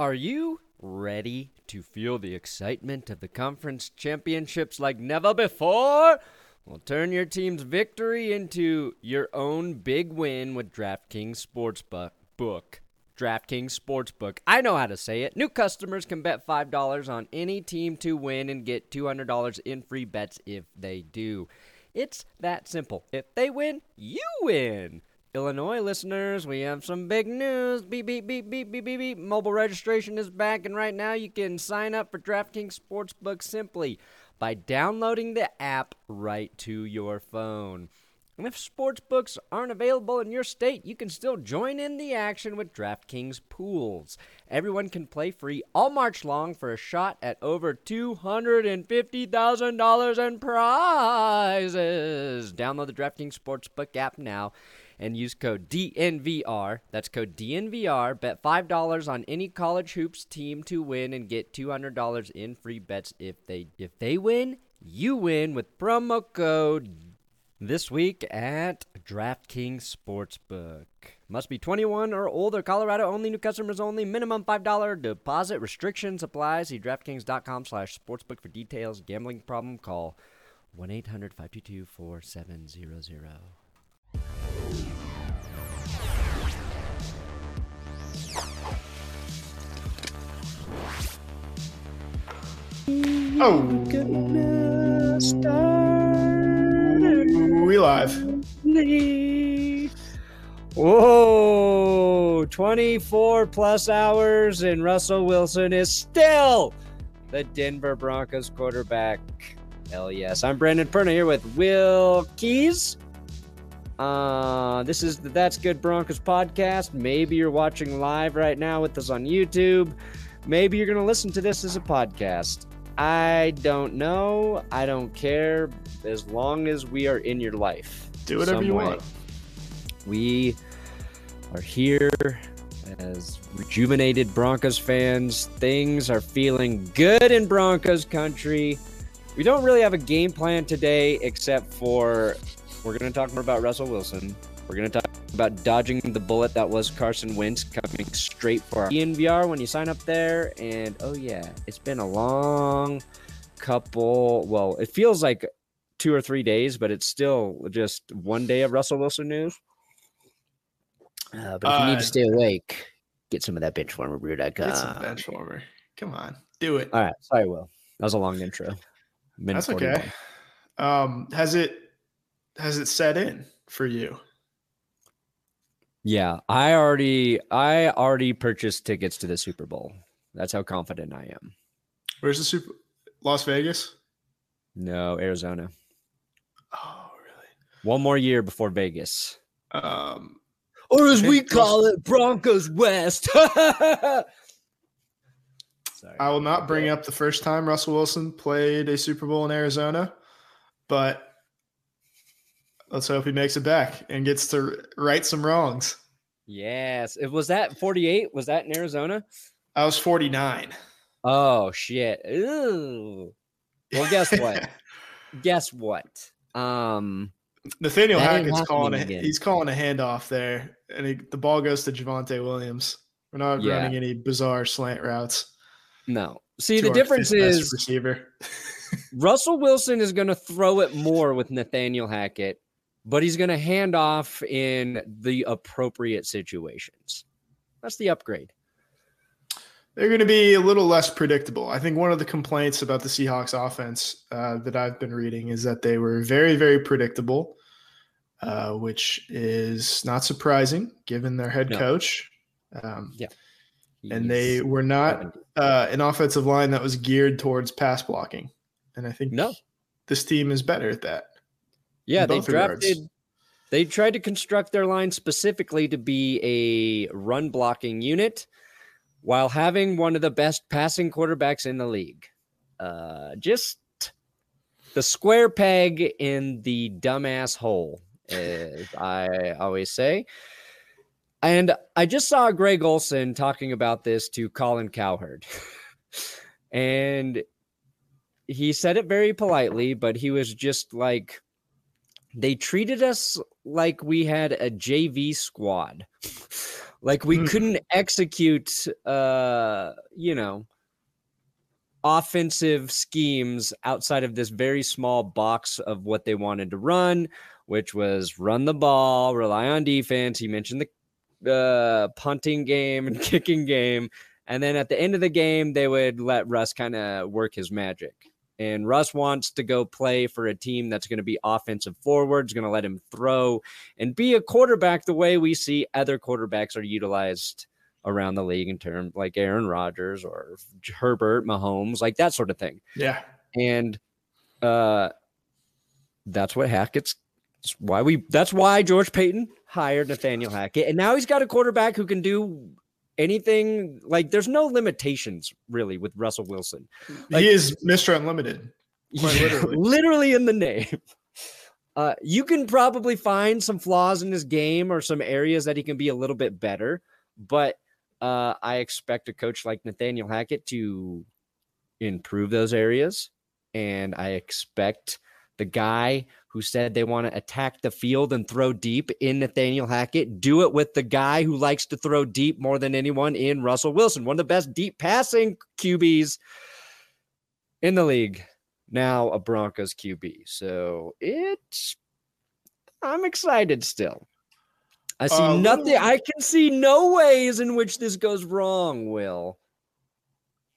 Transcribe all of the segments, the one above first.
Are you ready to feel the excitement of the conference championships like never before? Well, turn your team's victory into your own big win with DraftKings Sportsbook. Book. DraftKings Sportsbook. I know how to say it. New customers can bet $5 on any team to win and get $200 in free bets if they do. It's that simple. If they win, you win. Illinois listeners, we have some big news. Beep, beep, beep, beep, beep, beep, beep. Mobile registration is back, and right now you can sign up for DraftKings Sportsbook simply by downloading the app right to your phone. And if sportsbooks aren't available in your state, you can still join in the action with DraftKings Pools. Everyone can play free all March long for a shot at over $250,000 in prizes. Download the DraftKings Sportsbook app now and use code DNVR. That's code DNVR. Bet $5 on any college hoops team to win and get $200 in free bets if they if they win, you win with promo code this week at DraftKings Sportsbook. Must be 21 or older. Colorado only. New customers only. Minimum $5 deposit. Restrictions apply. See DraftKings.com slash sportsbook for details. Gambling problem? Call 1-800-522-4700. Oh, we live. Whoa! 24 plus hours, and Russell Wilson is still the Denver Broncos quarterback. Hell yes. I'm Brandon Perna here with Will Keys. Uh, this is the That's Good Broncos podcast. Maybe you're watching live right now with us on YouTube. Maybe you're going to listen to this as a podcast. I don't know. I don't care as long as we are in your life. Do whatever you way. want. We are here as rejuvenated Broncos fans. Things are feeling good in Broncos country. We don't really have a game plan today, except for we're going to talk more about Russell Wilson. We're going to talk about dodging the bullet that was Carson Wentz coming straight for our DNVR when you sign up there. And oh, yeah, it's been a long couple. Well, it feels like two or three days, but it's still just one day of Russell Wilson news. Uh, but if you need Uh, to stay awake, get some of that bench warmer brew.com. Get some bench warmer. Come on, do it. All right. Sorry, Will. That was a long intro. Minute That's 41. okay. Um, has it has it set in for you? Yeah, I already I already purchased tickets to the Super Bowl. That's how confident I am. Where's the super? Las Vegas. No, Arizona. Oh, really? One more year before Vegas. Um, Or as we call it, Broncos West. Sorry. I will not bring up the first time Russell Wilson played a Super Bowl in Arizona, but let's hope he makes it back and gets to right some wrongs. Yes. It was that 48? Was that in Arizona? I was 49. Oh shit. Ooh. Well, guess what? guess what? Um Nathaniel Hackett's calling a, again. he's calling a handoff there, and he, the ball goes to Javonte Williams. We're not Yeah. running any bizarre slant routes. no. See, the difference is receiver. Russell Wilson is going to throw it more with Nathaniel Hackett, but he's going to hand off in the appropriate situations. That's the upgrade. they're going to be a little less predictable. I think one of the complaints about the Seahawks offense uh, that I've been reading is that they were very, very predictable, uh, which is not surprising given their head No. coach. Um, Yeah. and they were not uh, an offensive line that was geared towards pass blocking. And I think No. this team is better at that. Yeah, they regards. drafted. They tried to construct their line specifically to be a run blocking unit while having one of the best passing quarterbacks in the league. Uh, just the square peg in the dumbass hole, as I always say. And I just saw Greg Olsen talking about this to Colin Cowherd. and he said it very politely, but he was just like, they treated us like we had a JV squad. like we Hmm. couldn't execute uh, you know, offensive schemes outside of this very small box of what they wanted to run, which was run the ball, rely on defense. He mentioned the uh, punting game and kicking game. And then at the end of the game, they would let Russ kind of work his magic. And Russ wants to go play for a team that's going to be offensive forwards, going to let him throw and be a quarterback the way we see other quarterbacks are utilized around the league in terms like Aaron Rodgers or Herbert, Mahomes, like that sort of thing. Yeah. And uh that's what Hackett's that's why we that's why George Paton hired Nathaniel Hackett. And now he's got a quarterback who can do anything like there's no limitations really with Russell Wilson. Like- he is Mr. Unlimited. Literally. literally in the name. Uh, you can probably find some flaws in his game or some areas that he can be a little bit better, but uh, I expect a coach like Nathaniel Hackett to improve those areas, and I expect the guy who said they want to attack the field and throw deep in Nathaniel Hackett do it with the guy who likes to throw deep more than anyone in Russell Wilson, one of the best deep passing QBs in the league now a Broncos QB. So it's I'm excited still. I see Uh, nothing. I can see no ways in which this goes wrong, Will.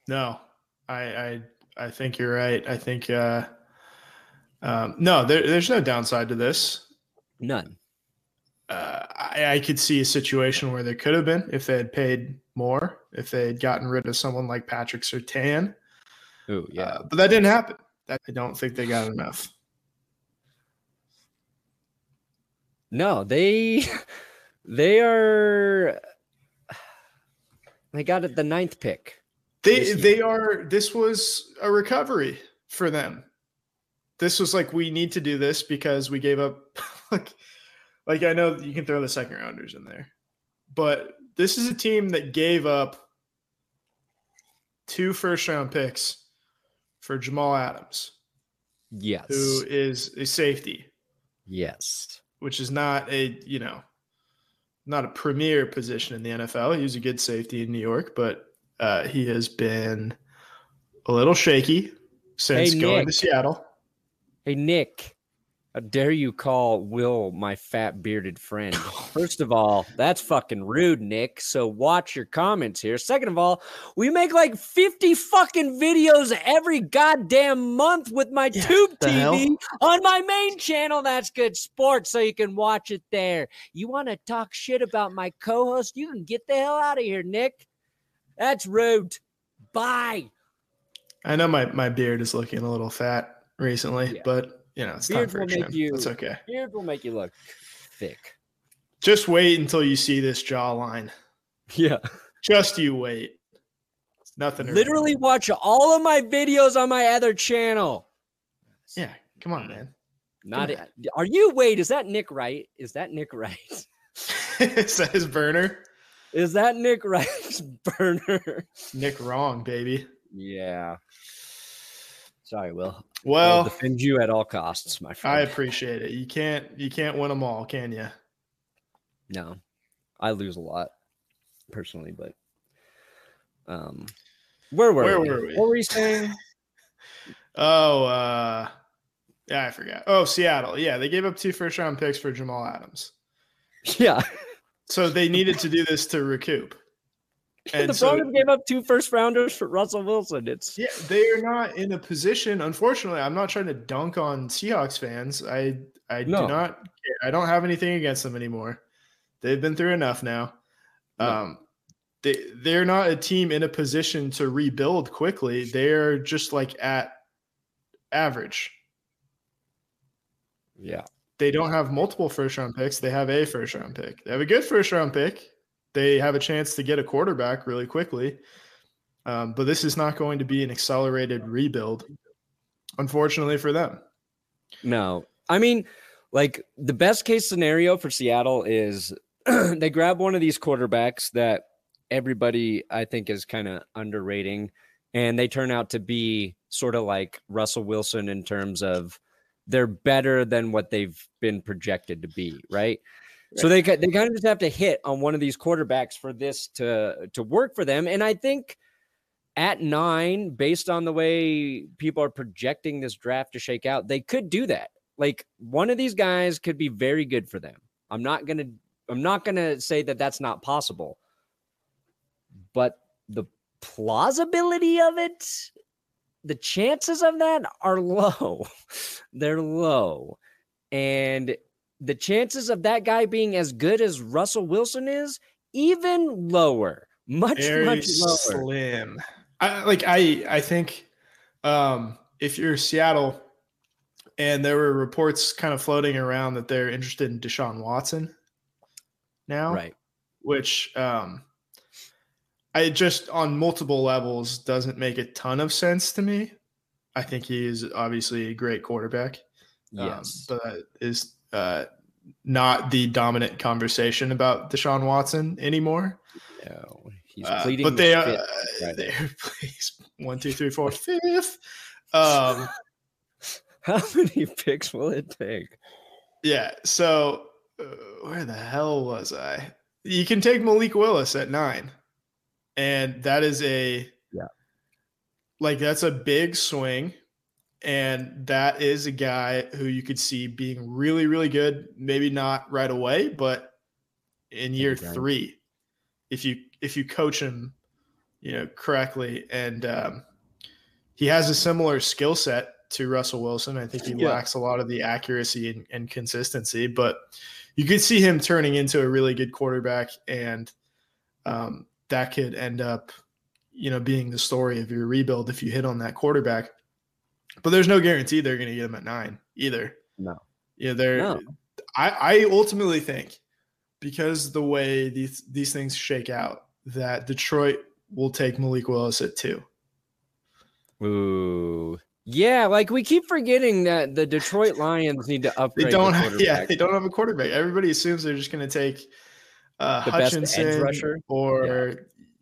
No, I I I think you're right. I think uh um no, there, there's no downside to this. None. Uh, I, I could see a situation where there could have been if they had paid more, if they had gotten rid of someone like Patrick Surtain. Oh, yeah. Uh, but that didn't happen. That, I don't think they got enough. no, they they are they got it the ninth pick. They they are. This was a recovery for them. This was like we need to do this because we gave up. Like, like I know you can throw the second rounders in there, but this is a team that gave up two first round picks for Jamal Adams, Yes. who is a safety, yes. which is not a you know not a premier position in the NFL. He was a good safety in New York, but uh, he has been a little shaky since Hey, going Nick. to Seattle. Hey Nick, how dare you call Will my fat bearded friend? First of all, that's fucking rude, Nick. So watch your comments here. Second of all, we make like 50 fucking videos every goddamn month with my Yeah, tube the hell? TV on my main channel. That's good sports, so you can watch it there. You want to talk shit about my co-host? You can get the hell out of here, Nick. That's rude. Bye. I know my, my beard is looking a little fat recently, Yeah. but you know it's time for a make trim. you- That's okay. Beard will make you look thick. Just wait until you see this jawline. Yeah. Just you wait. It's nothing. Literally watch all of my videos on my other channel. Yeah. Come on, man. Not Come are you wait, is that Nick Wright? Is that Nick Wright? is that his burner? Is that Nick Wright's burner? Nick wrong, baby. Yeah. Sorry, Will. I'll Well, defend you at all costs, my friend. I appreciate it. You can't you can't win them all, can you? no. I lose a lot personally, but um where were Where we? were we? What were you saying? Oh, uh yeah, I forgot. Oh, Seattle. Yeah, they gave up two first round picks for Jamal Adams. yeah. So they needed to do this to recoup. And the so, Broncos gave up two first rounders for Russell Wilson. It's yeah, they are not in a position. Unfortunately, I'm not trying to dunk on Seahawks fans. I I no. do not. I don't have anything against them anymore. They've been through enough now. No. Um, they they're not a team in a position to rebuild quickly. They're just like at average. Yeah. They don't have multiple first round picks. They have a first round pick. They have a good first round pick. They have a chance to get a quarterback really quickly. Um, but this is not going to be an accelerated rebuild, unfortunately for them. No. I mean, like the best case scenario for Seattle is they grab one of these quarterbacks that everybody I think is kind of underrating and they turn out to be sort of like Russell Wilson in terms of they're better than what they've been projected to be, right? So they they kind of just have to hit on one of these quarterbacks for this to to work for them, and I think at nine, based on the way people are projecting this draft to shake out, they could do that. Like one of these guys could be very good for them. I'm not gonna I'm not gonna say that that's not possible, but the plausibility of it the chances of that are low. They're low. And the chances of that guy being as good as Russell Wilson is, even lower. Much, Very much lower. Slim. I, like I I think um if you're Seattle and there were reports kind of floating around that they're interested in Deshaun Watson now. Right. Which um I just on multiple levels doesn't make a ton of sense to me. I think he is obviously a great quarterback. Um, yes, um, but is uh, not the dominant conversation about Deshaun Watson anymore. No, he's uh, pleading. Uh, but they are right. they're please one, two, three, four, fifth. Um, How many picks will it take? Yeah. So uh, where the hell was I? You can take Malik Willis at nine and that is a yeah like that's a big swing and that is a guy who you could see being really really good maybe not right away but in year three if you if you coach him you know correctly and um, he has a similar skill set to russell wilson i think he yeah. lacks a lot of the accuracy and, and consistency but you could see him turning into a really good quarterback and um, that could end up, you know, being the story of your rebuild if you hit on that quarterback. But there's no guarantee they're going to get him at nine either. No. Yeah, they're. No. I I ultimately think because the way these these things shake out that Detroit will take Malik Willis at two. Ooh. Yeah, like we keep forgetting that the Detroit Lions need to upgrade. They don't have, yeah, they don't have a quarterback. Everybody assumes they're just going to take uh, the Hutchinson rusher or yeah.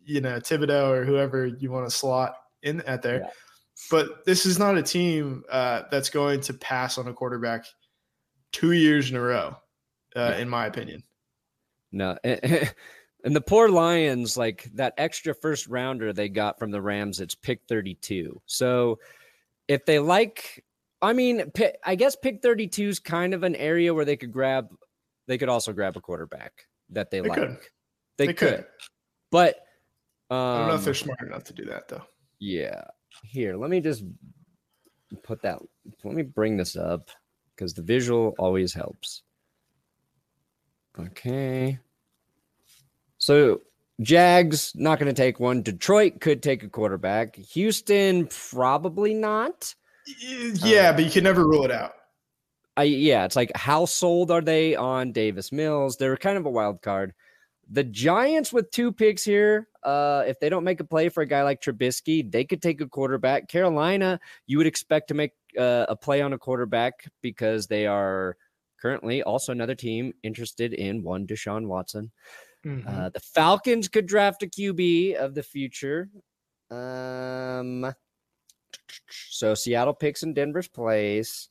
you know Thibodeaux or whoever you want to slot in at there. Yeah. But this is not a team uh, that's going to pass on a quarterback two years in a row, uh, in my opinion. No, and the poor Lions, like that extra first rounder they got from the Rams, it's pick thirty-two. So if they like, I mean, I guess pick thirty-two is kind of an area where they could grab. They could also grab a quarterback that they, they like. Could. They, they could. could. But um, I don't know if they're um, smart enough to do that though. Yeah. Here, let me just put that. Let me bring this up because the visual always helps. Okay. So Jags not going to take one. Detroit could take a quarterback. Houston probably not. Yeah, uh, but you can never rule it out. I yeah, it's like how sold are they on Davis Mills? They're kind of a wild card. The Giants with two picks here, uh, if they don't make a play for a guy like Trubisky, they could take a quarterback. Carolina, you would expect to make uh, a play on a quarterback because they are currently also another team interested in one Deshaun Watson. Mm-hmm. Uh, the Falcons could draft a QB of the future. Um, so Seattle picks in Denver's place.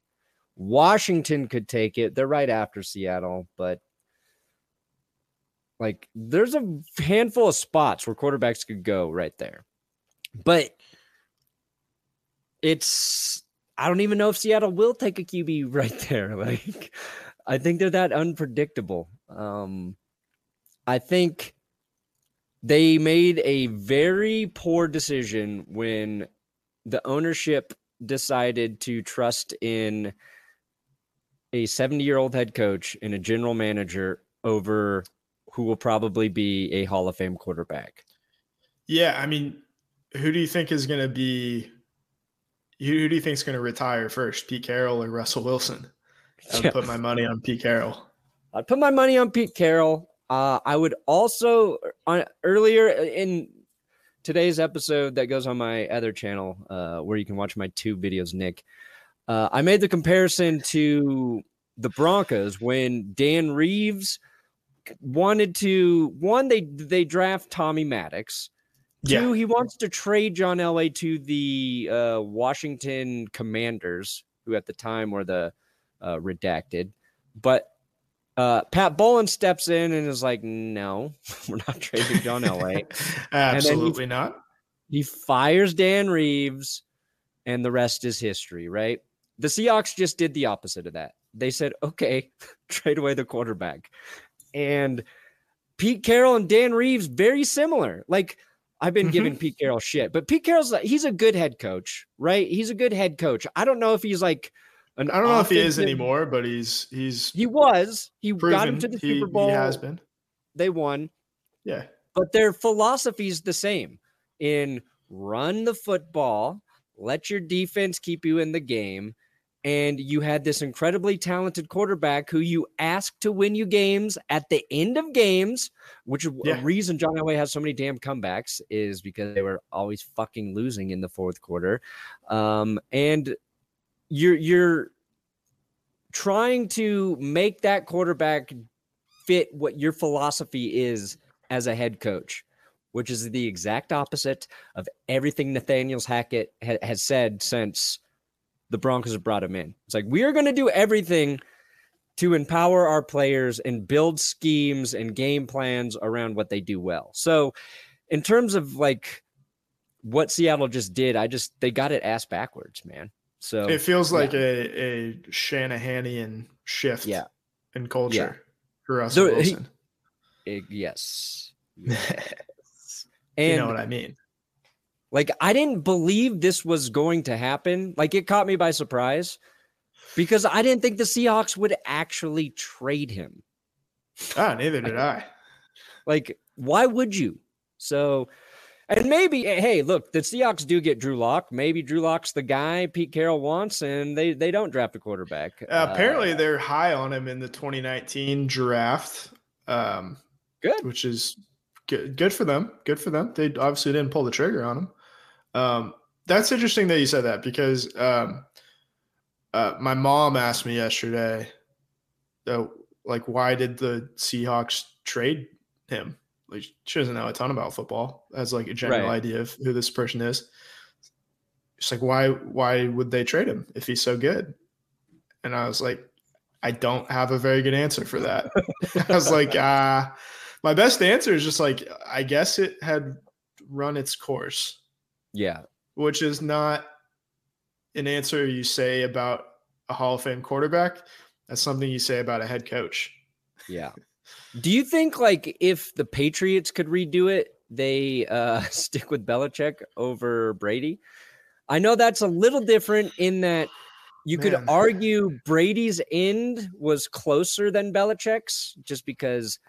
Washington could take it. They're right after Seattle, but like there's a handful of spots where quarterbacks could go right there. But it's I don't even know if Seattle will take a QB right there. Like I think they're that unpredictable. Um I think they made a very poor decision when the ownership decided to trust in a 70 year old head coach and a general manager over who will probably be a Hall of Fame quarterback. Yeah, I mean, who do you think is going to be? Who do you think is going to retire first, Pete Carroll or Russell Wilson? I would yeah. put my money on Pete Carroll. I'd put my money on Pete Carroll. Uh, I would also on earlier in today's episode that goes on my other channel, uh, where you can watch my two videos, Nick. Uh, I made the comparison to the Broncos when Dan Reeves wanted to one they they draft Tommy Maddox. Two, yeah. he wants to trade John Elway to the uh, Washington Commanders, who at the time were the uh, redacted. But uh, Pat Bowlen steps in and is like, "No, we're not trading John Elway. Absolutely he, not." He fires Dan Reeves, and the rest is history. Right? The Seahawks just did the opposite of that. They said, "Okay, trade away the quarterback," and Pete Carroll and Dan Reeves very similar. Like I've been mm-hmm. giving Pete Carroll shit, but Pete Carroll's like he's a good head coach, right? He's a good head coach. I don't know if he's like an I don't know if he is anymore, but he's he's he was. He proven. got him to the he, Super Bowl. He has been. They won. Yeah. But their philosophy is the same in run the football, let your defense keep you in the game, and you had this incredibly talented quarterback who you asked to win you games at the end of games, which yeah. a reason John Elway has so many damn comebacks is because they were always fucking losing in the fourth quarter. Um, and you're you're trying to make that quarterback fit what your philosophy is as a head coach, which is the exact opposite of everything Nathaniel's Hackett ha- has said since – the Broncos have brought him in. It's like we are going to do everything to empower our players and build schemes and game plans around what they do well. So, in terms of like what Seattle just did, I just they got it ass backwards, man. So it feels like a a Shanahanian shift, yeah, in culture yeah. for Russell so Wilson. He, it, yes, yes. and you know what I mean. Like I didn't believe this was going to happen. Like it caught me by surprise because I didn't think the Seahawks would actually trade him. Ah, neither did I. Like, why would you? So, and maybe, eh, hey, look, the Seahawks do get Drew Lock. Maybe Drew Lock's the guy Pete Carroll wants, and they they don't draft a quarterback. Uh, apparently, uh, they're high on him in the 2019 draft. Um, good, which is good. Good for them. Good for them. They obviously didn't pull the trigger on him. Um, that's interesting that you said that because um, uh, my mom asked me yesterday, uh, like, why did the Seahawks trade him? Like, she doesn't know a ton about football. Has like a general right. idea of who this person is. She's like, why? Why would they trade him if he's so good? And I was like, I don't have a very good answer for that. I was like, uh, my best answer is just like, I guess it had run its course. Yeah. Which is not an answer you say about a Hall of Fame quarterback. That's something you say about a head coach. Yeah. Do you think like if the Patriots could redo it, they uh stick with Belichick over Brady? I know that's a little different in that you Man. could argue Brady's end was closer than Belichick's just because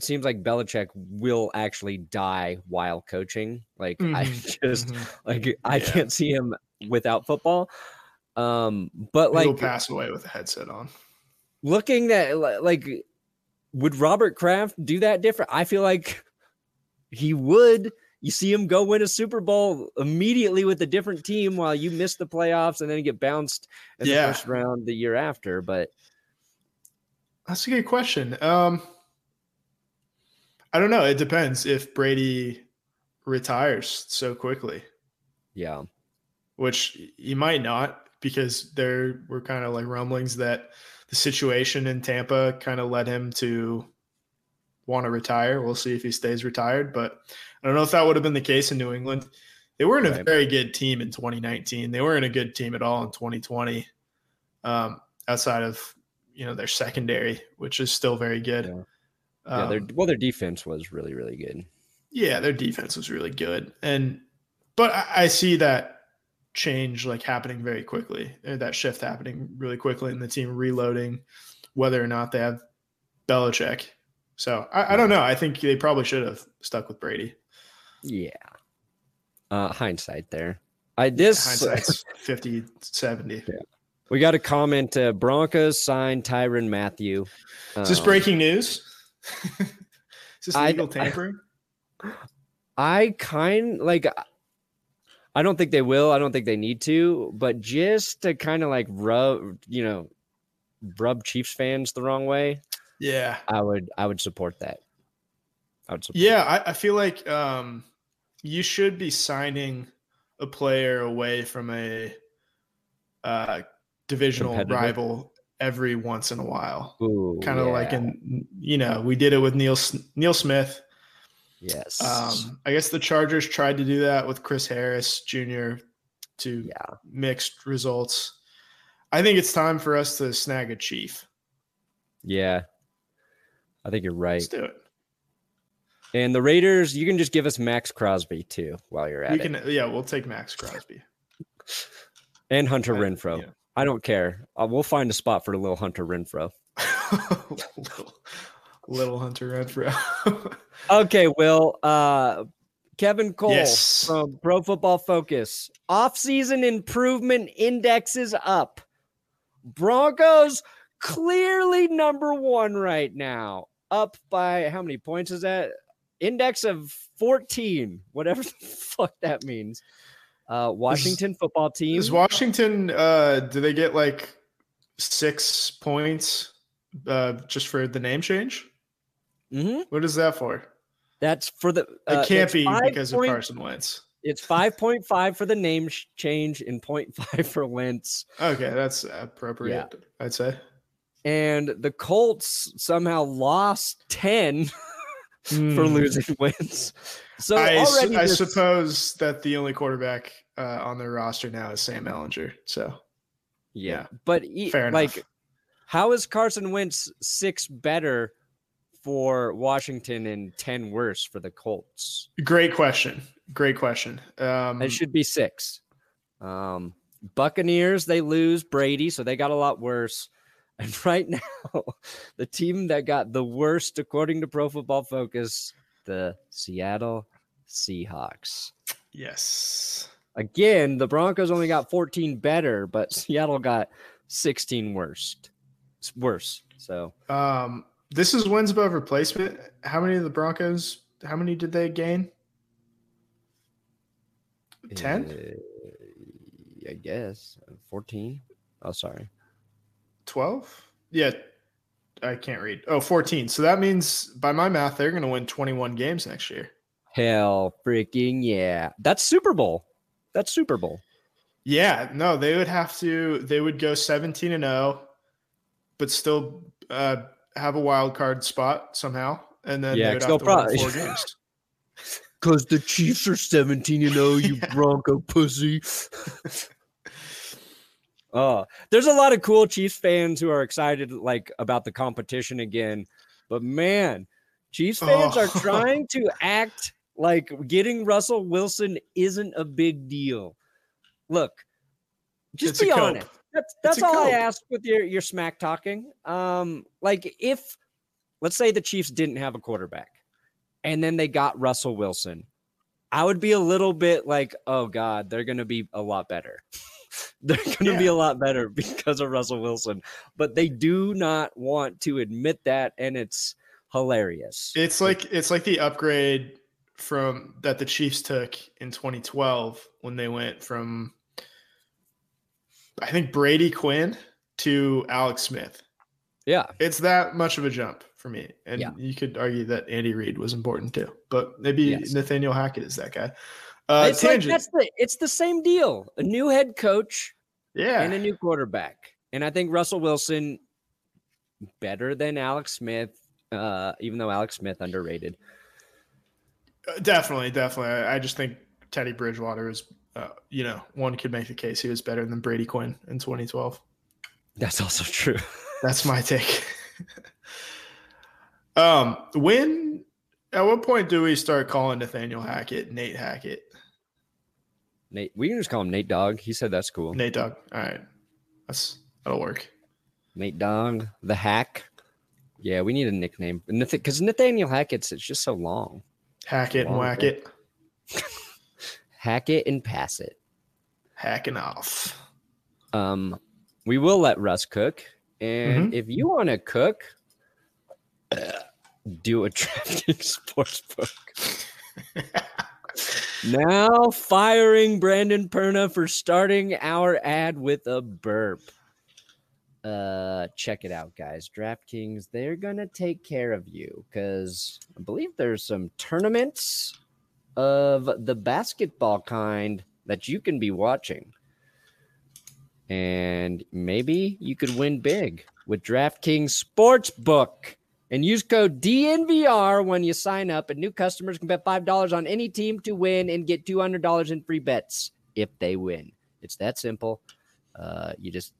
it seems like Belichick will actually die while coaching. Like mm-hmm. I just mm-hmm. like I yeah. can't see him without football. Um, but like he'll pass away with a headset on. Looking at like, would Robert Kraft do that different? I feel like he would. You see him go win a Super Bowl immediately with a different team while you miss the playoffs and then get bounced in yeah. the first round the year after. But that's a good question. Um, I don't know. It depends if Brady retires so quickly. Yeah. Which he might not because there were kind of like rumblings that the situation in Tampa kind of led him to want to retire. We'll see if he stays retired, but I don't know if that would have been the case in New England. They weren't right. a very good team in 2019. They weren't a good team at all in 2020. Um, outside of you know their secondary, which is still very good. Yeah. Yeah, their Um, well, their defense was really really good. yeah, their defense was really good, and but I, I see that change like happening very quickly, that shift happening really quickly, and the team reloading, whether or not they have Belichick. So I, I don't know. I think they probably should have stuck with Brady. Yeah. Uh, hindsight there. I this Hindsight's 50, 70. we got a comment. Uh, Broncos signed Tyrann Mathieu. Is this Um, breaking news? Is this I- legal tampering? I kind like. I don't think they will. I don't think they need to. But just to kind of like rub, you know, rub Chiefs fans the wrong way, yeah. I would. I would support that. I would support. Yeah, I, I feel like um, you should be signing a player away from a uh, divisional rival every once in a while. Kind of like in you know we did it with Neil Neil Smith. yes. Um, I guess the Chargers tried to do that with Chris Harris Jr. to yeah. mixed results. I think it's time for us to snag a chief. Yeah. I think you're right. Let's do it. And the Raiders, you can just give us Maxx Crosby too while you're at We it, can, yeah, we'll take Maxx Crosby. and Hunter I- Renfrow. yeah. I don't care. Uh, we'll find a spot for a little Hunter Renfrow. little, little Hunter Renfrow. Okay, Will. Uh, Kevin Cole Yes. from Pro Football Focus. Off-season improvement index is up. Broncos clearly number one right now. Up by how many points is that? Index of 14, whatever the fuck that means. Uh, Washington football team. Is Washington? Uh, do they get like six points uh, just for the name change? Mm-hmm. What is that for? That's for the. It uh, can't be five because of Carson Wentz. It's 5.5 for the name change and 0.5 for Wentz. Okay, that's appropriate. I'd say. And the Colts somehow lost 10 for Hmm. losing wins. So I, su- already I this- suppose that the only quarterback uh, on their roster now is Sam Ehlinger. So yeah. yeah, But e- fair like enough. how is Carson Wentz 6 better for Washington and 10 worse for the Colts? Great question. Great question. Um, It should be 6. Um Buccaneers they lose Brady so they got a lot worse. And right now, the team that got the worst, according to Pro Football Focus, the Seattle Seahawks. yes. Again, the Broncos only got 14 better, but Seattle got 16 worst. It's worse. So Um, this is wins above replacement. How many of the Broncos? How many did they gain? Ten. uh, I guess 14. Oh, sorry. 12? Yeah. I can't read. Oh, 14. So that means by my math, they're going to win 21 games next year. Hell freaking yeah. That's Super Bowl. That's Super Bowl. Yeah, no, they would have to. They would go seventeen and zero, but still uh, have a wild card spot somehow, and then Yeah, they would have to win four games. Because the Chiefs are 17 and 0, you Yeah. Bronco pussy. oh, there's a lot of cool Chiefs fans who are excited like about the competition again. But man, Chiefs fans are Oh. trying to act like getting Russell Wilson isn't a big deal. Look, just It's be honest. That's that's all I ask with your your smack talking. Um, like if let's say the Chiefs didn't have a quarterback and then they got Russell Wilson, I would be a little bit like, oh God, they're gonna be a lot better. they're gonna be a lot better because of Russell Wilson. But they do not want to admit that, and it's hilarious. It's like it's like the upgrade from that the Chiefs took in 2012 when they went from I think Brady Quinn to Alex Smith. yeah. It's that much of a jump for me, and Yeah. you could argue that Andy Reid was important too, but maybe Yes. Nathaniel Hackett is that guy. Uh, it's like that's the it's the same deal. A new head coach yeah. and a new quarterback. And I think Russell Wilson better than Alex Smith, uh, even though Alex Smith underrated. Uh, Definitely, definitely. I, I just think Teddy Bridgewater is, uh, you know, one could make the case he was better than Brady Quinn in 2012. That's also true. That's my take. Um, when at what point do we start calling Nathaniel Hackett Nate Hackett? Nate, we can just call him Nate Dog. He said that's cool. Nate Dog. All right, that's that'll work. Nate Dog, the Hack. Yeah, we need a nickname because Nathaniel Hackett's it's just so long. Hack it and Long whack ago. it, Hack it and pass it. hacking off. Um, we will let Russ cook, and if you want to cook, do a drafting sports book. Now firing Brandon Perna for starting our ad with a burp. Uh, check it out, guys. DraftKings, they're gonna take care of you because I believe there's some tournaments of the basketball kind that you can be watching and maybe you could win big with DraftKings Sportsbook. And use code DNVR when you sign up, and new customers can bet $5 on any team to win and get $200 in free bets if they win. It's that simple. Uh, you just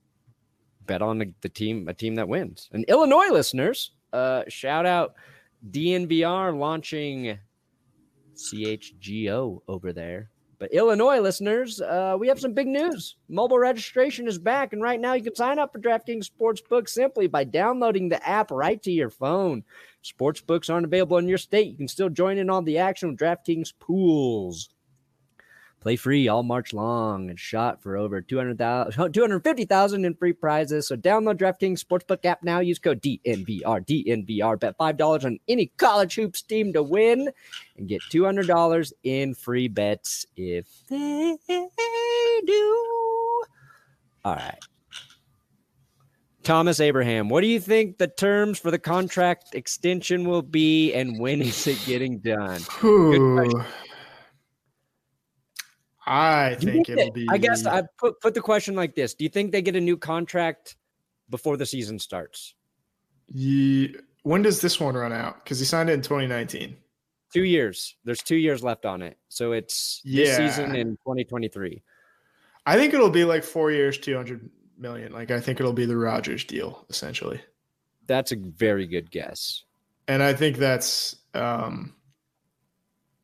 bet on the, the team, a team that wins. And Illinois listeners, uh, shout out DNVR launching CHGO over there. But Illinois listeners, uh, we have some big news. Mobile registration is back, and right now you can sign up for DraftKings Sportsbook simply by downloading the app right to your phone. Sportsbooks aren't available in your state. You can still join in on the action with DraftKings pools. Play free all March long and shot for over 200,000 250,000 in free prizes. So download DraftKings Sportsbook app now. Use code DNVR. DNVR. Bet $5 on any college hoops team to win and get $200 in free bets if they do. All right. Thomas Abraham, what do you think the terms for the contract extension will be and when is it getting done? I think think it'll be. I guess I put put the question like this: Do you think they get a new contract before the season starts? Ye- when does this one run out? Because he signed it in 2019. Two years. There's two years left on it, so it's this season in 2023. I think it'll be like four years, 200 million. Like I think it'll be the Rodgers deal essentially, That's a very good guess. and I think that's um,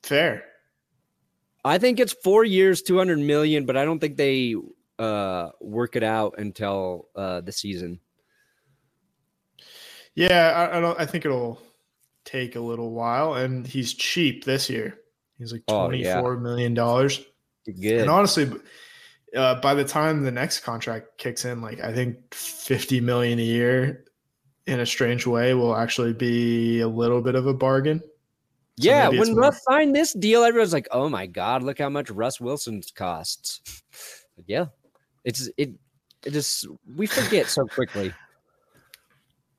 fair. I think it's four years, 200 million, but I don't think they uh, work it out until uh, the season. Yeah, I, I don't. I think it'll take a little while, and he's cheap this year. He's like Oh, twenty yeah. four million dollars. Good. And honestly, uh, by the time the next contract kicks in, like I think fifty million a year, in a strange way, will actually be a little bit of a bargain. So yeah, it's when Russ signed this deal, everyone's like, "Oh my god, look how much Russ Wilson's costs." Yeah, it's it. It just we forget so quickly.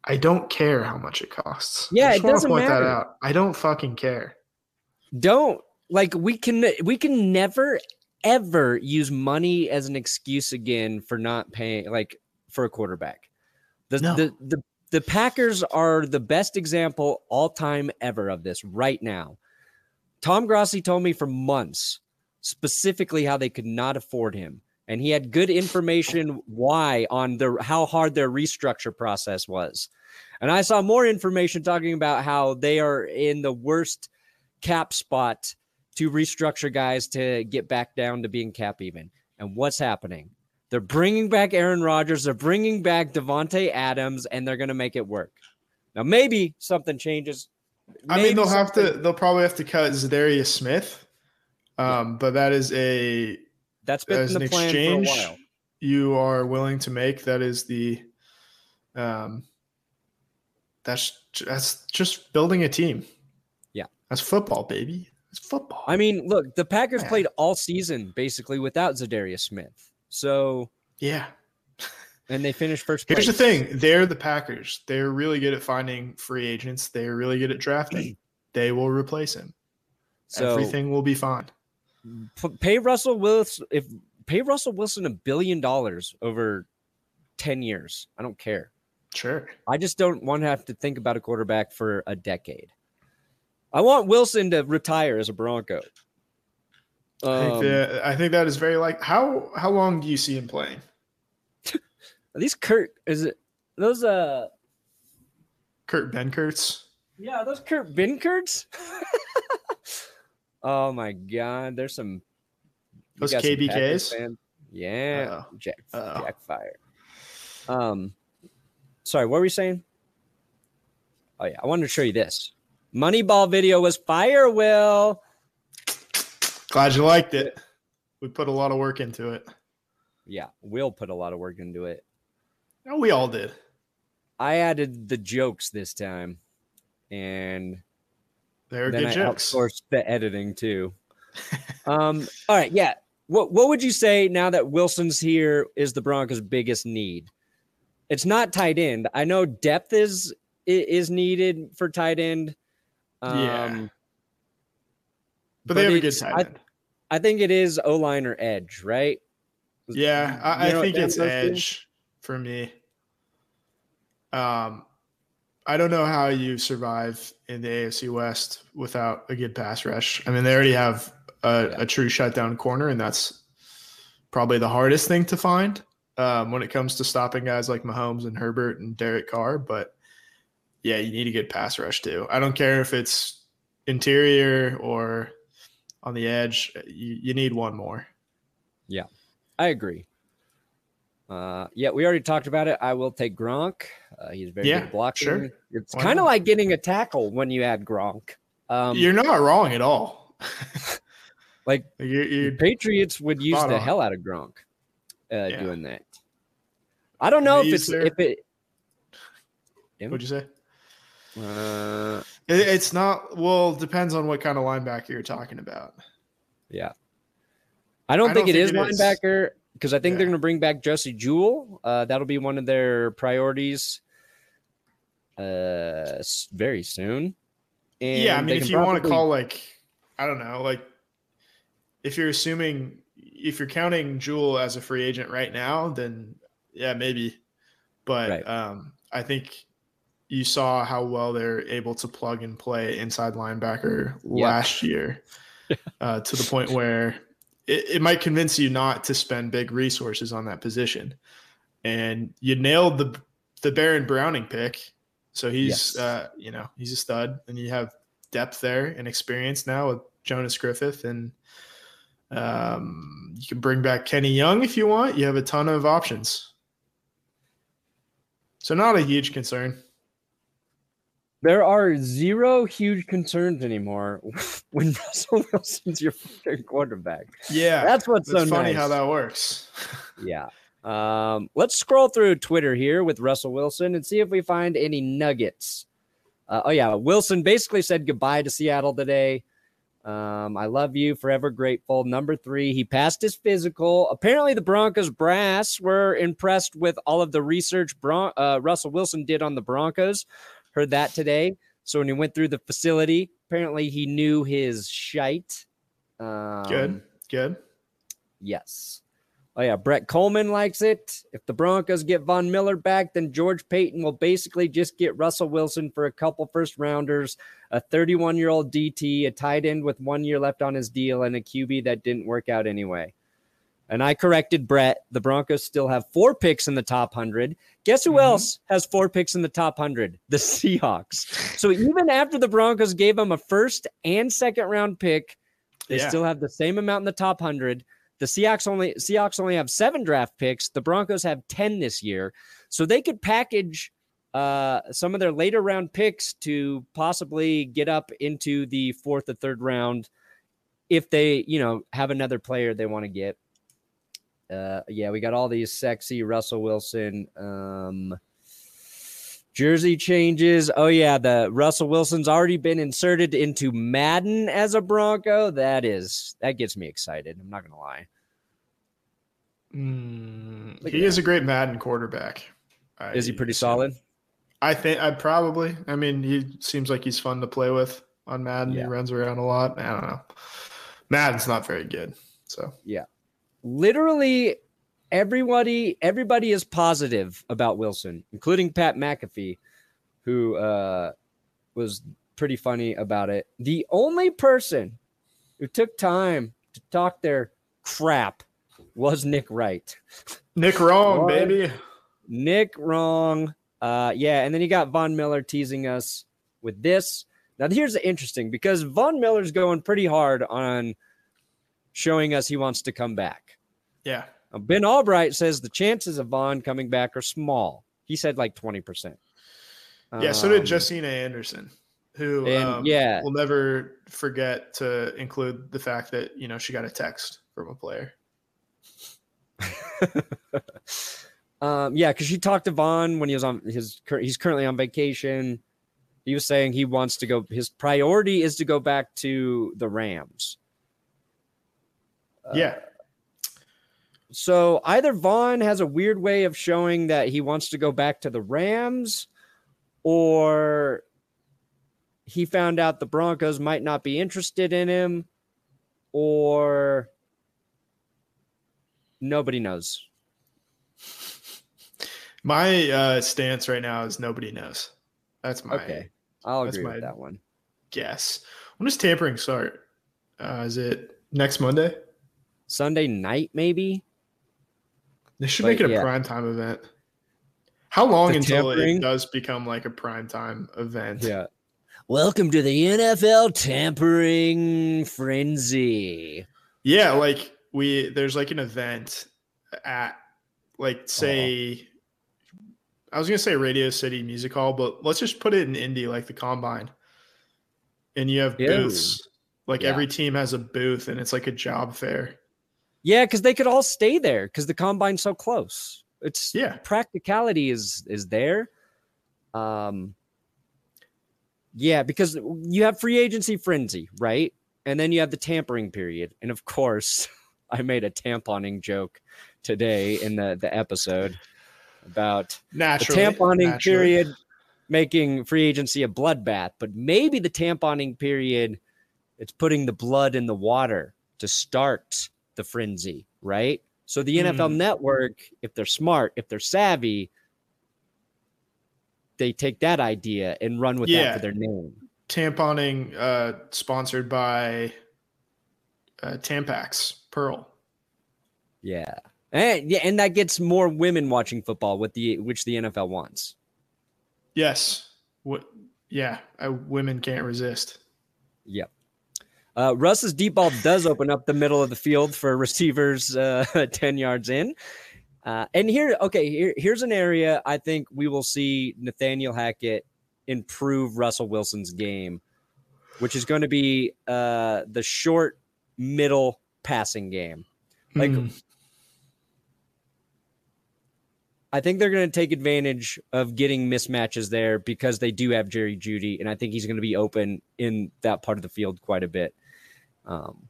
I don't care how much it costs. Yeah, I it just wanna doesn't point matter. that out. I don't fucking care. Don't like we can we can never ever use money as an excuse again for not paying like for a quarterback. The No. the the the Packers are the best example all time ever of this right now. Tom Grossi told me for months specifically how they could not afford him. And he had good information why on their how hard their restructure process was. And I saw more information talking about how they are in the worst cap spot to restructure guys to get back down to being cap even. And what's happening? They're bringing back Aaron Rodgers, they're bringing back Davante Adams, and they're going to make it work. Now, maybe something changes. I mean, they'll have to. They'll probably have to cut Za'Darius Smith. Um, but that is a That's been as the an plan exchange. for a while. you are willing to make. That is the. Um, that's that's just building a team. Yeah. that's football, baby. It's football. I mean, look, the Packers Yeah. played all season basically without Za'Darius Smith. So, yeah. and they finished first place. Here's the thing: they're the Packers. They're really good at finding free agents. They're really good at drafting. they will replace him. So, Everything will be fine. pay Russell Wilson if pay Russell Wilson a billion dollars over 10 years. I don't care. Sure. I just don't want to have to think about a quarterback for a decade. I want Wilson to retire as a Bronco. I think Um, that I think that is very like how how long do you see him playing? At least Kurt is it those uh Kurt Ben Kurtz. Yeah, those Kurt Binkurts. oh my god, there's some Those got some KBKs? Yeah, Uh-oh. Jack, Uh-oh. Jack Fire. Um, sorry, what were we saying? Oh yeah, I wanted to show you this. Moneyball video was fire. Will Glad you liked it. We put a lot of work into it. yeah, we'll put a lot of work into it. Oh, we all did. I added the jokes this time, and They're then good I jokes. outsourced the editing too. um, all right, yeah. What what would you say now that Wilson's here is the Broncos' biggest need? It's not tight end. I know depth is is needed for tight end. Um, Yeah. but But, they have a good tight end. I think it is O line or edge, right? Yeah, I, You know I think it's edge for me. Um, I don't know how you survive in the AFC West without a good pass rush. I mean, they already have a, Yeah. a true shutdown corner, and that's probably the hardest thing to find um, when it comes to stopping guys like Mahomes and Herbert and Derek Carr. But yeah, you need a good pass rush too. I don't care if it's interior or on the edge. You, you need one more. Yeah, I agree. Uh, yeah, we already talked about it. I will take Gronk. Uh, he's very Yeah, good blocking. sure. It's kind of like getting a tackle when you add Gronk. Um, You're not wrong at all. Like, you're, the you're Patriots would use the on. hell out of Gronk uh, Yeah. doing that. I don't know if it's their- if it. What'd you say? Uh, It, it's not well. Depends on what kind of linebacker you're talking about. yeah, I don't I think don't it is think it is. linebacker because I think they're going to bring back Josey Jewell. Uh, that'll be one of their priorities. Uh, very soon. And yeah, I mean, if you want to call like, I don't know, like, if you're assuming if you're counting Jewell as a free agent right now, then yeah, maybe. But Right. um, I think you saw how well they're able to plug and play inside linebacker Yeah. last year, uh, to the point where it, it might convince you not to spend big resources on that position. And you nailed the the Baron Browning pick. So he's Yes. uh, you know, he's a stud and you have depth there and experience now with Jonas Griffith and um, you can bring back Kenny Young if you want. You have a ton of options. So not a huge concern. There are zero huge concerns anymore when Russell Wilson's your quarterback. Yeah. That's what's so funny nice. how that works. Yeah. Um, let's scroll through Twitter here with Russell Wilson and see if we find any nuggets. Uh, oh yeah, Wilson basically said goodbye to Seattle today. Um, I love you, forever grateful. Number three, he passed his physical. Apparently, the Broncos brass were impressed with all of the research Bron- uh, Russell Wilson did on the Broncos. Heard that today. So when he went through the facility, apparently he knew his shite. Um, Good. Good. Yes. Oh yeah, Brett Kollmann likes it. If the Broncos get Von Miller back, then George Paton will basically just get Russell Wilson for a couple first rounders, a 31 year old DT, a tight end with one year left on his deal, and a QB that didn't work out anyway. And I corrected Brett. The Broncos still have four picks in the top 100. Guess who Mhm. else has four picks in the top 100? The Seahawks. So even after the Broncos gave them a first and second round pick, they Yeah. still have the same amount in the top 100. The Seahawks only Seahawks only have 7 draft picks. The Broncos have 10 this year. So they could package uh, some of their later round picks to possibly get up into the fourth or third round if they, you know, have another player they want to get. Uh, yeah, we got all these sexy Russell Wilson um, jersey changes. Oh yeah, the Russell Wilson's already been inserted into Madden as a Bronco. That is that gets me excited. I'm not gonna lie. Mm, he is a great Madden quarterback. I Is he pretty solid? I think I probably. I mean, he seems like he's fun to play with on Madden. Yeah. He runs around a lot. I don't know. Madden's not very good. So Literally everybody everybody is positive about Wilson, including Pat McAfee, who uh, was pretty funny about it. The only person who took time to talk their crap was Nick Wright. Nick wrong, What? baby. Nick wrong. Uh, yeah, and then you got Von Miller teasing us with this. Now, here's the interesting because Von Miller's going pretty hard on showing us he wants to come back. Yeah. Now, ben Allbright says the chances of Von coming back are small. He said like 20%. Yeah, so did Um, Josina Anderson, who and, um, yeah. will never forget to include the fact that you know she got a text from a player. um, yeah, because she talked to Von when he was on his. He's currently on vacation. He was saying he wants to go. His priority is to go back to the Rams. Uh, yeah, So either Von has a weird way of showing that he wants to go back to the Rams, or he found out the Broncos might not be interested in him, or nobody knows. my uh, stance right now is nobody knows. That's my Okay, I'll agree with that one. guess. When does tampering start? Uh, is it next Monday? Sunday night, maybe. They should But, make it a yeah. prime time event. How long The until tampering? it does become like a prime time event? Yeah. Welcome to the NFL tampering frenzy. Yeah, like we there's like an event at like say I was gonna say Radio City Music Hall, but let's just put it in Indy like the combine. And you have Ew. booths. Like Yeah. every team has a booth and it's like a job fair. Yeah, because they could all stay there because the combine's so close. It's Yeah. practicality is is there. Um yeah, because you have free agency frenzy, right? And then you have the tampering period. And of course, I made a tamponing joke today in the, the episode about the tamponing naturally. period making free agency a bloodbath, but maybe the tamponing period it's putting the blood in the water to start the frenzy, right? So the NFL Hmm. network, if they're smart, if they're savvy, they take that idea and run with that for their name. Tamponing uh sponsored by uh Tampax Pearl. Yeah. And yeah, and that gets more women watching football with the which the NFL wants. Yes. What yeah, uh, women can't resist. Yep. Uh, Russ's deep ball does open up the middle of the field for receivers uh, 10 yards in. Uh, and here, okay, here, here's an area I think we will see Nathaniel Hackett improve Russell Wilson's game, which is going to be uh, the short middle passing game. Like, Hmm. I think they're going to take advantage of getting mismatches there because they do have Jerry Jeudy, and I think he's going to be open in that part of the field quite a bit. Um,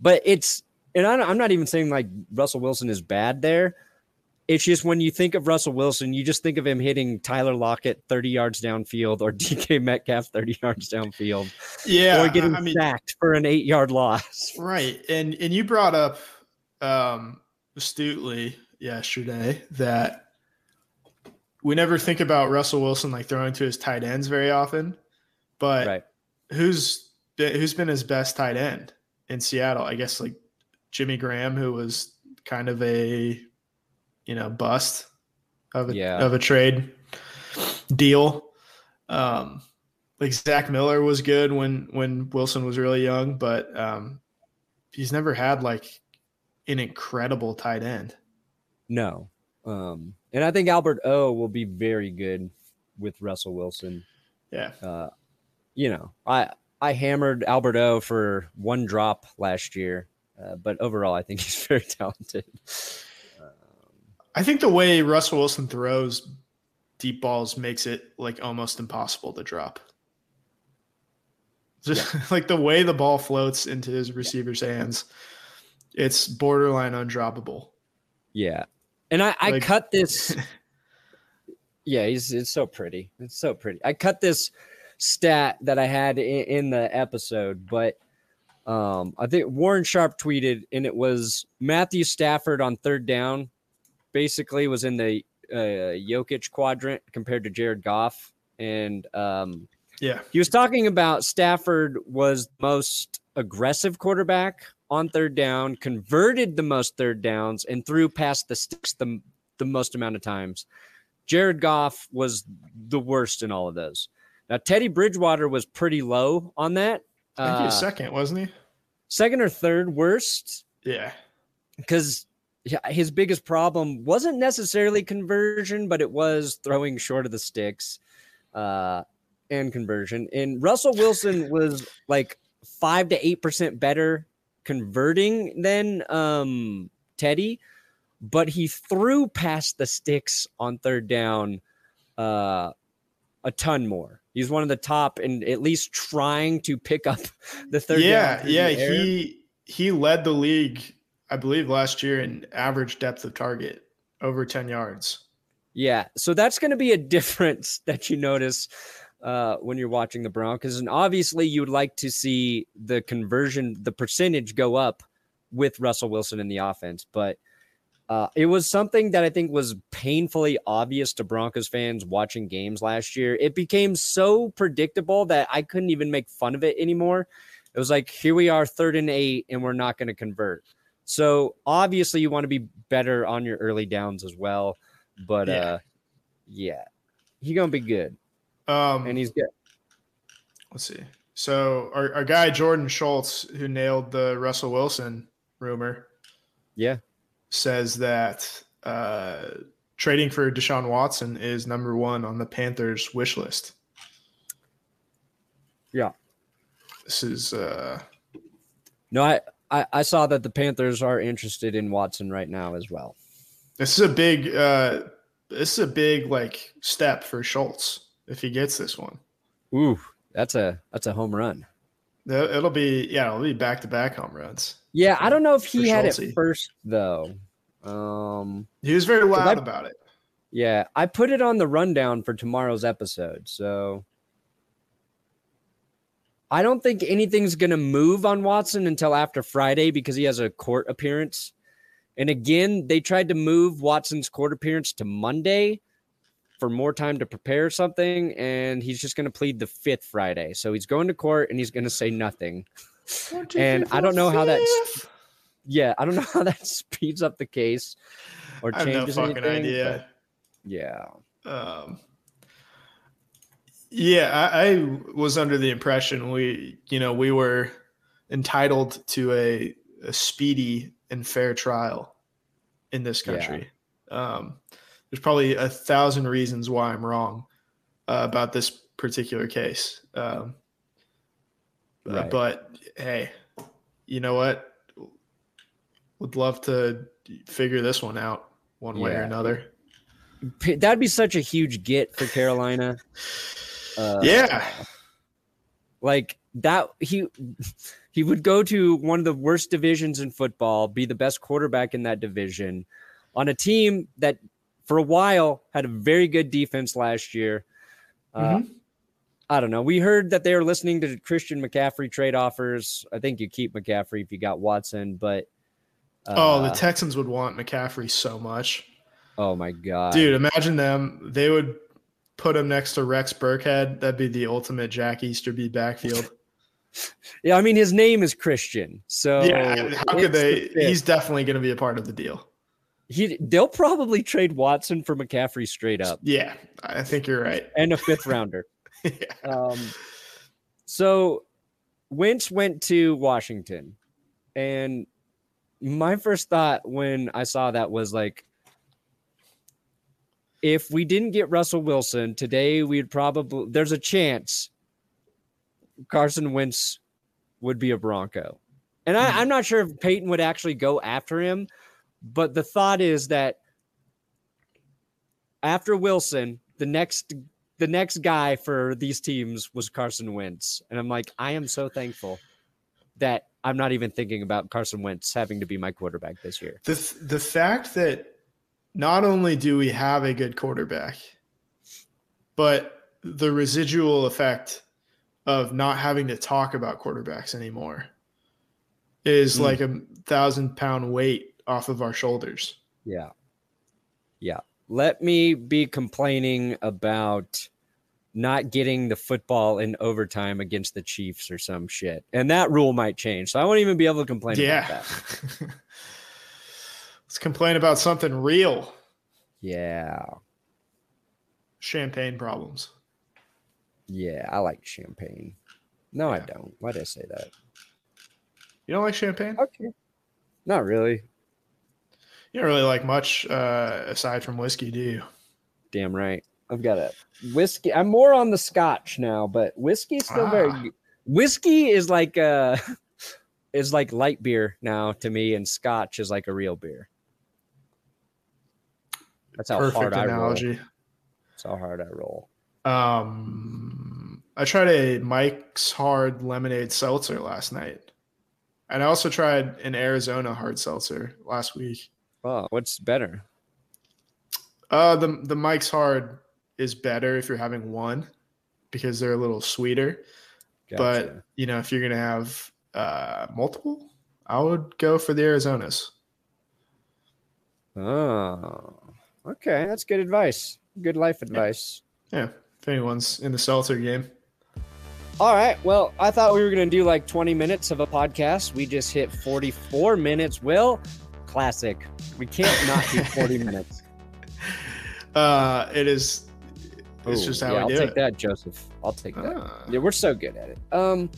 but it's, and I, I'm not even saying like Russell Wilson is bad there. It's just when you think of Russell Wilson, you just think of him hitting Tyler Lockett 30 yards downfield or DK Metcalf 30 yards downfield yeah, or getting I mean, sacked for an eight yard loss. Right. And and you brought up um astutely yesterday that we never think about Russell Wilson like throwing to his tight ends very often. But Right. who's who's been his best tight end in Seattle? I guess like Jimmy Graham, who was kind of a you know bust of a Yeah. of a trade deal. Um, like Zach Miller was good when when Wilson was really young, but um, he's never had like an incredible tight end. No. Um, and I think Albert O will be very good with Russell Wilson. Yeah, Uh, you know, I I hammered Albert O for one drop last year, uh, but overall, I think he's very talented. I think the way Russell Wilson throws deep balls makes it like almost impossible to drop. Just like the way the ball floats into his receiver's hands, it's borderline undroppable. Yeah, and I I Like- cut this. yeah, he's it's so pretty. It's so pretty. I cut this stat that I had in, in the episode, but um, I think Warren Sharp tweeted, and it was Matthew Stafford on third down, basically was in the uh, Jokic quadrant compared to Jared Goff, and um, Yeah, he was talking about Stafford was most aggressive quarterback on third down, converted the most third downs, and threw past the sticks the, the most amount of times. Jared Goff was the worst in all of those. Now Teddy Bridgewater was pretty low on that. I think he was Uh, second, wasn't he? second or third worst Yeah. because his biggest problem wasn't necessarily conversion, but it was throwing short of the sticks uh, and conversion. And Russell Wilson was like five to eight percent better converting than um, Teddy, but he threw past the sticks on third down uh, a ton more. He's one of the top and at least trying to pick up the third yeah, yeah. He he led the league, I believe, last year in average depth of target over 10 yards. Yeah, so that's going to be a difference that you notice uh, when you're watching the Broncos, and obviously you would like to see the conversion, the percentage go up with Russell Wilson in the offense, but uh, it was something that I think was painfully obvious to Broncos fans watching games last year. It became so predictable that I couldn't even make fun of it anymore. It was like, here we are, third and eight, and we're not going to convert. So obviously, you want to be better on your early downs as well. But Yeah. uh, yeah, he gonna be good, Um, and he's good. let's see. So our, our guy Jordan Schultz, who nailed the Russell Wilson rumor, Yeah, says that uh, trading for Deshaun Watson is number one on the Panthers' wish list. Yeah. This is uh, no, I, I I saw that the Panthers are interested in Watson right now as well. this is a big uh, this is a big like step for Schultz if he gets this one. Ooh, that's a that's a home run. It'll it'll be yeah, it'll be back to back home runs. Yeah, I don't know if he had it first though. Um, He was very loud I- about it. yeah, I put it on the rundown for tomorrow's episode, so I don't think anything's gonna move on Watson until after Friday because he has a court appearance. And again, they tried to move Watson's court appearance to Monday for more time to prepare something, and he's just going to plead the fifth Friday. So he's going to court and he's going to say nothing. And I don't know how that's yeah, I don't know how that speeds up the case or I have no changes fucking anything. idea. Yeah, Um, yeah, I, I was under the impression we, you know, we were entitled to a, a speedy and fair trial in this Yeah. country. Um, there's probably a thousand reasons why I'm wrong uh, about this particular case. Um, uh, but hey, you know what? Would love to figure this one out one way or another. That'd be such a huge get for Carolina. Uh, yeah. like that he he would go to one of the worst divisions in football be the best quarterback in that division on a team that for a while had a very good defense last year uh, Mhm. I don't know we heard that they were listening to christian mccaffrey trade offers i think you keep mccaffrey if you got watson but uh, Oh, the Texans would want McCaffrey so much. oh my god Dude, imagine them. They would put him next to Rex Burkhead. That'd be the ultimate Jack Easterby backfield. yeah i mean his name is christian so yeah, how could it's the they? He's definitely going to be a part of the deal. he they'll probably trade watson for mccaffrey straight up Yeah, I think you're right. and a fifth rounder yeah. Um, so Wentz went to Washington, and my first thought when I saw that was like, if we didn't get Russell Wilson today, we'd probably there's a chance Carson Wentz would be a Bronco. And I, I'm not sure if Paton would actually go after him, but the thought is that after Wilson, the next the next guy for these teams was Carson Wentz. And I'm like, I am so thankful that I'm not even thinking about Carson Wentz having to be my quarterback this year. The the fact that not only do we have a good quarterback, but the residual effect of not having to talk about quarterbacks anymore is Mm. like a thousand pound weight off of our shoulders. Yeah. Yeah. Let me be complaining about not getting the football in overtime against the Chiefs or some shit. And that rule might change. So I won't even be able to complain about Yeah. that. Let's complain about something real. Yeah. Champagne problems. Yeah, I like champagne. No, I don't. Why did I say that? You don't like champagne? Okay. Not really. You don't really like much uh, aside from whiskey, do you? Damn right. I've got a whiskey. I'm more on the scotch now, but whiskey is still very Ah. good. Whiskey is like uh is like light beer now to me, and scotch is like a real beer. That's how Perfect hard I roll. analogy. That's how hard I roll. Um, I tried a Mike's Hard Lemonade Seltzer last night, and I also tried an Arizona Hard Seltzer last week. Oh, what's better? Uh, the the Mike's Hard is better if you're having one because they're a little sweeter. But you know, if you're gonna have uh, multiple, I would go for the Arizonas. oh, okay, that's good advice. Good life advice. Yeah, if anyone's in the seltzer game. All right. Well, I thought we were going to do like 20 minutes of a podcast. We just hit 44 minutes. Will, classic. We can't not do 40 minutes. Uh, it is. It's Ooh, just how yeah, we I'll do take it. that, Joseph. I'll take that. Ah. Yeah, we're so good at it. Um,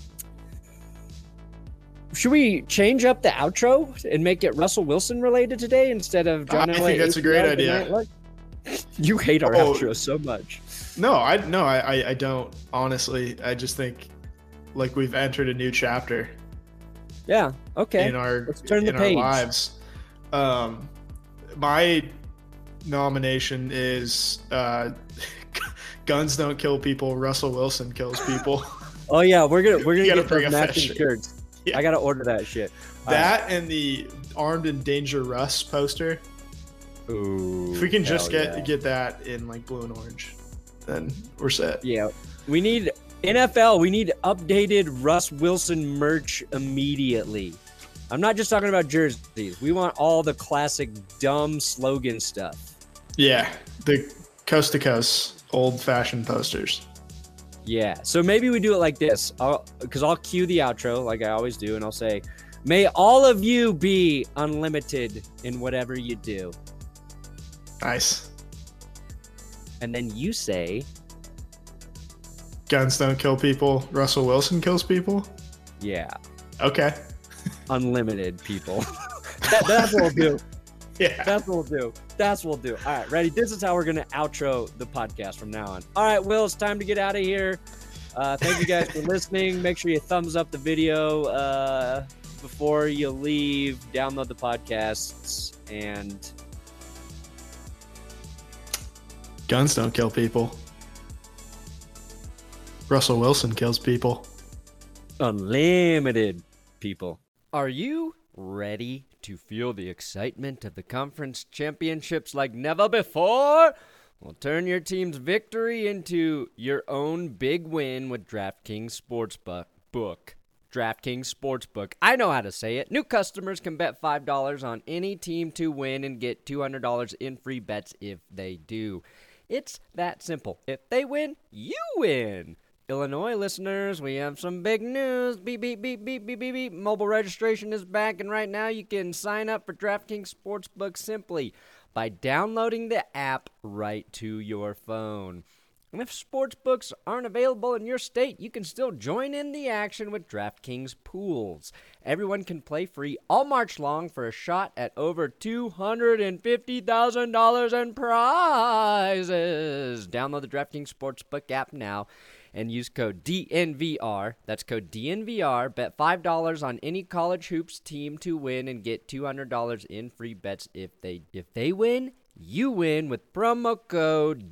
should we change up the outro and make it Russell Wilson related today instead of John I Elway think that's a great idea. You hate our Oh. outro so much. No, I no, I, I I don't. Honestly, I just think like we've entered a new chapter Yeah. Okay. in our Let's turn the in page. our lives. Um, my nomination is uh, "Guns Don't Kill People." Russell Wilson kills people. Oh yeah, we're gonna we're gonna get those matching shirts. Yeah. I gotta order that shit. All right. that and the "Armed and Danger Russ" poster. Ooh, If we can just get yeah. get that in like blue and orange, then we're set. Yeah, we need NFL. We need updated Russ Wilson merch immediately. I'm not just talking about jerseys. We want all the classic dumb slogan stuff. Yeah, the coast to coast old fashioned posters. Yeah. So maybe we do it like this. I'll because I'll cue the outro like I always do, and I'll say, "May all of you be unlimited in whatever you do," Nice. and then you say, Guns don't kill people. Russell Wilson kills people. "Yeah, Okay. Unlimited people." that, that's what we'll do. Yeah. That's what we'll do. That's what we'll do. All right, ready? This is how we're gonna outro the podcast from now on. All right, Will, it's time to get out of here. Uh, thank you guys for listening. Make sure you thumbs up the video uh, before you leave. Download the podcasts and Guns don't kill people. Russell Wilson kills people. unlimited people. Are you ready to feel the excitement of the conference championships like never before? Well, turn your team's victory into your own big win with DraftKings Sportsbook. Book. DraftKings Sportsbook. I know how to say it. New customers can bet $5 on any team to win and get $200 in free bets if they do. It's that simple. If they win, you win. Illinois listeners, we have some big news. Beep, beep, beep, beep, beep, beep, beep. Mobile registration is back, and right now you can sign up for DraftKings Sportsbook simply by downloading the app right to your phone. And if sportsbooks aren't available in your state, you can still join in the action with DraftKings Pools. Everyone can play free all March long for a shot at over $250,000 in prizes. Download the DraftKings Sportsbook app now and use code DNVR. That's code DNVR. Bet $5 on any college hoops team to win and get $200 in free bets if they if they win. You win with promo code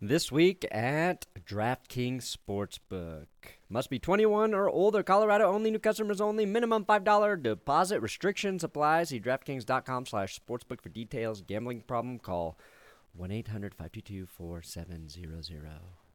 this week at DraftKings Sportsbook. Must be 21 or older. Colorado only. New customers only. Minimum $5 deposit. Restrictions apply. See DraftKings.com slash sportsbook for details. Gambling problem? Call 1-800-522-4700.